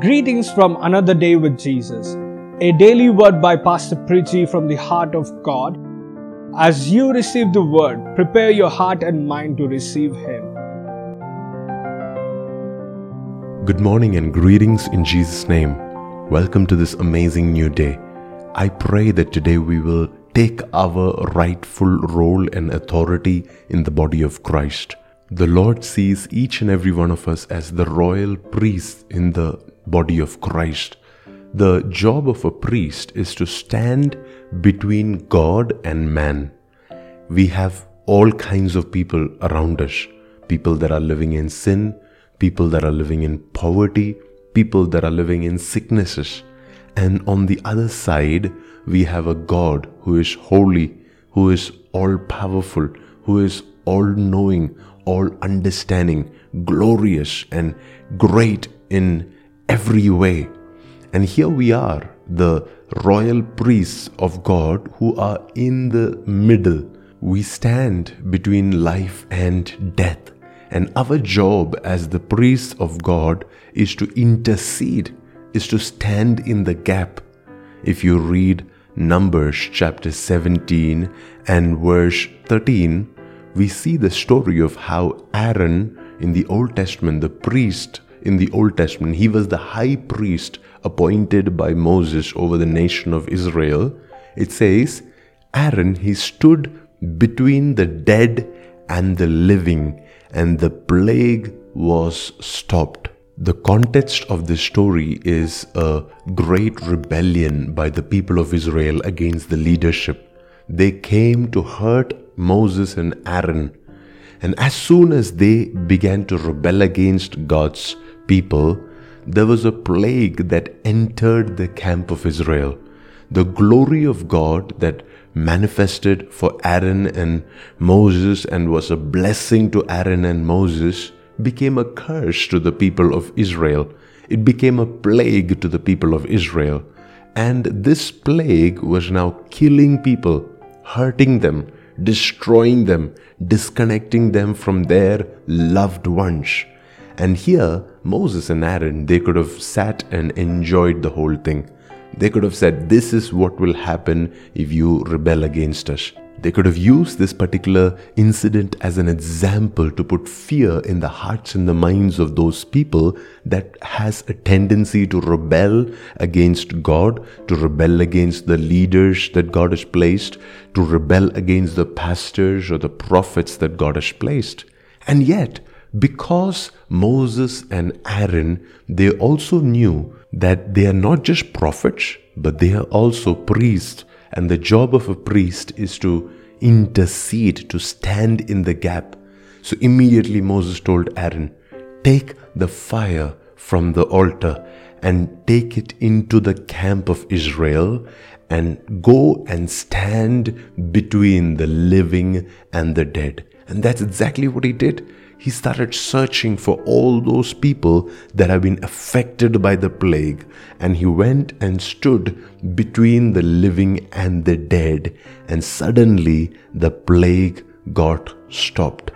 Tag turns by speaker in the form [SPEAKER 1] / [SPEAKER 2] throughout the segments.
[SPEAKER 1] Greetings from another day with Jesus, a daily word by Pastor Preachy from the heart of God. As you receive the word, prepare your heart and mind to receive Him.
[SPEAKER 2] Good morning and greetings in Jesus' name. Welcome to this amazing new day. I pray that today we will take our rightful role and authority in the body of Christ. The Lord sees each and every one of us as the royal priests in the body of Christ. The job of a priest is to stand between God and man. We have all kinds of people around us people that are living in sin, people that are living in poverty, people that are living in sicknesses. And on the other side, we have a God who is holy, who is all powerful, who is all knowing, all understanding, glorious, and great in every way. And here we are, the royal priests of God who are in the middle. We stand between life and death. And our job as the priests of God is to intercede, is to stand in the gap. If you read Numbers chapter 17 and verse 13, we see the story of how Aaron in the Old Testament, the priest in the Old Testament. He was the high priest appointed by Moses over the nation of Israel. It says, Aaron, he stood between the dead and the living, and the plague was stopped. The context of this story is a great rebellion by the people of Israel against the leadership. They came to hurt Moses and Aaron. And as soon as they began to rebel against God's people, there was a plague that entered the camp of Israel. The glory of God that manifested for Aaron and Moses and was a blessing to Aaron and Moses became a curse to the people of Israel. It became a plague to the people of Israel. And this plague was now killing people, hurting them, destroying them, disconnecting them from their loved ones. And here, Moses and Aaron, they could have sat and enjoyed the whole thing. They could have said, This is what will happen if you rebel against us. They could have used this particular incident as an example to put fear in the hearts and the minds of those people that has a tendency to rebel against God, to rebel against the leaders that God has placed, to rebel against the pastors or the prophets that God has placed. And yet, because Moses and Aaron, they also knew that they are not just prophets, but they are also priests. And the job of a priest is to intercede, to stand in the gap. So immediately Moses told Aaron, Take the fire from the altar and take it into the camp of Israel and go and stand between the living and the dead. And that's exactly what he did he started searching for all those people that have been affected by the plague. And he went and stood between the living and the dead. And suddenly the plague got stopped.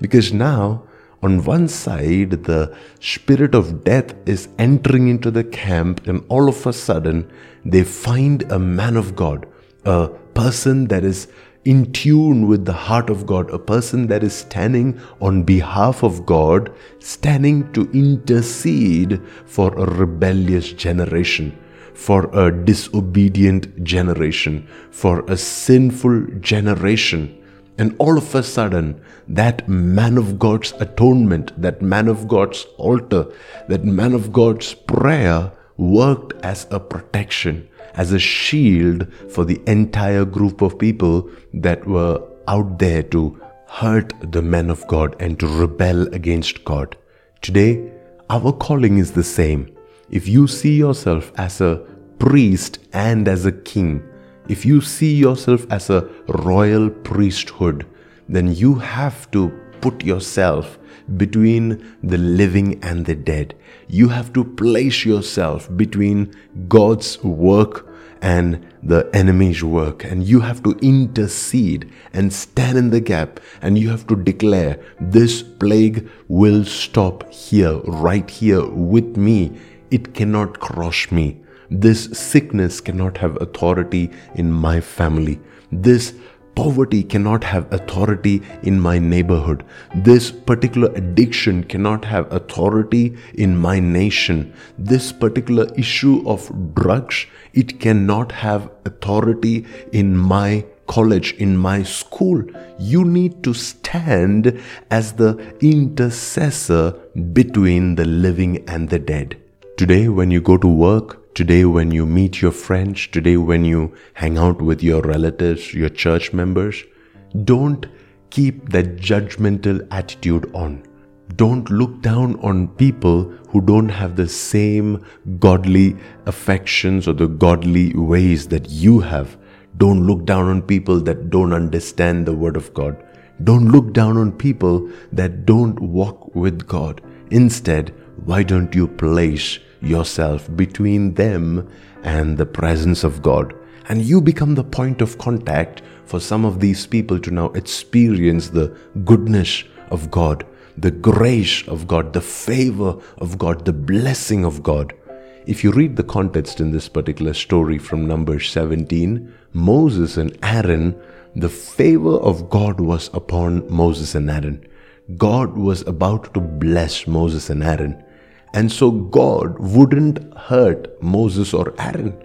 [SPEAKER 2] Because now, on one side, the spirit of death is entering into the camp, and all of a sudden, they find a man of God, a person that is in tune with the heart of God, a person that is standing on behalf of God, standing to intercede for a rebellious generation, for a disobedient generation, for a sinful generation. And all of a sudden, that man of God's atonement, that man of God's altar, that man of God's prayer worked as a protection as a shield for the entire group of people that were out there to hurt the men of God and to rebel against God. Today, our calling is the same. If you see yourself as a priest and as a king, if you see yourself as a royal priesthood, then you have to put yourself between the living and the dead. You have to place yourself between God's work and the enemy's work, and you have to intercede and stand in the gap, and you have to declare, This plague will stop here, right here with me. It cannot crush me. This sickness cannot have authority in my family. This Poverty cannot have authority in my neighborhood. This particular addiction cannot have authority in my nation. This particular issue of drugs, it cannot have authority in my college, in my school. You need to stand as the intercessor between the living and the dead. Today, when you go to work, Today, when you meet your friends, today, when you hang out with your relatives, your church members, don't keep that judgmental attitude on. Don't look down on people who don't have the same godly affections or the godly ways that you have. Don't look down on people that don't understand the Word of God. Don't look down on people that don't walk with God. Instead, why don't you place yourself between them and the presence of God. And you become the point of contact for some of these people to now experience the goodness of God, the grace of God, the favor of God, the blessing of God. If you read the context in this particular story from Numbers 17, Moses and Aaron, the favor of God was upon Moses and Aaron. God was about to bless Moses and Aaron. And so God wouldn't hurt Moses or Aaron.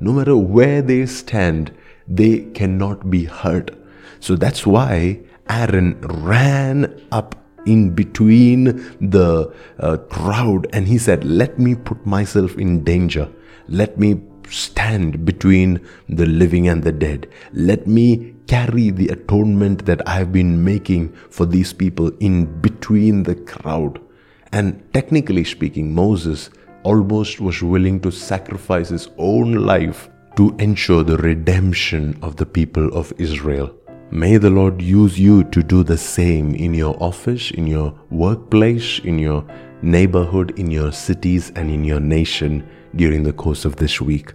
[SPEAKER 2] No matter where they stand, they cannot be hurt. So that's why Aaron ran up in between the uh, crowd and he said, Let me put myself in danger. Let me stand between the living and the dead. Let me carry the atonement that I've been making for these people in between the crowd. And technically speaking, Moses almost was willing to sacrifice his own life to ensure the redemption of the people of Israel. May the Lord use you to do the same in your office, in your workplace, in your neighborhood, in your cities, and in your nation during the course of this week.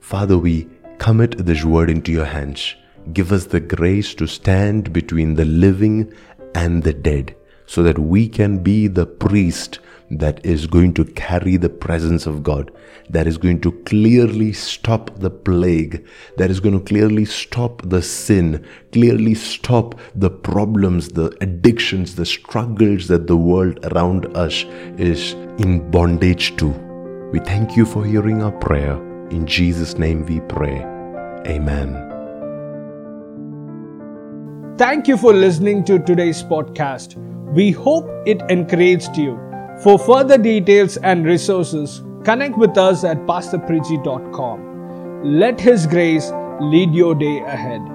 [SPEAKER 2] Father, we commit this word into your hands. Give us the grace to stand between the living and the dead so that we can be the priest that is going to carry the presence of God, that is going to clearly stop the plague, that is going to clearly stop the sin, clearly stop the problems, the addictions, the struggles that the world around us is in bondage to. We thank you for hearing our prayer. In Jesus' name we pray. Amen.
[SPEAKER 1] Thank you for listening to today's podcast. We hope it encouraged you. For further details and resources, connect with us at pastorpreachy.com. Let His grace lead your day ahead.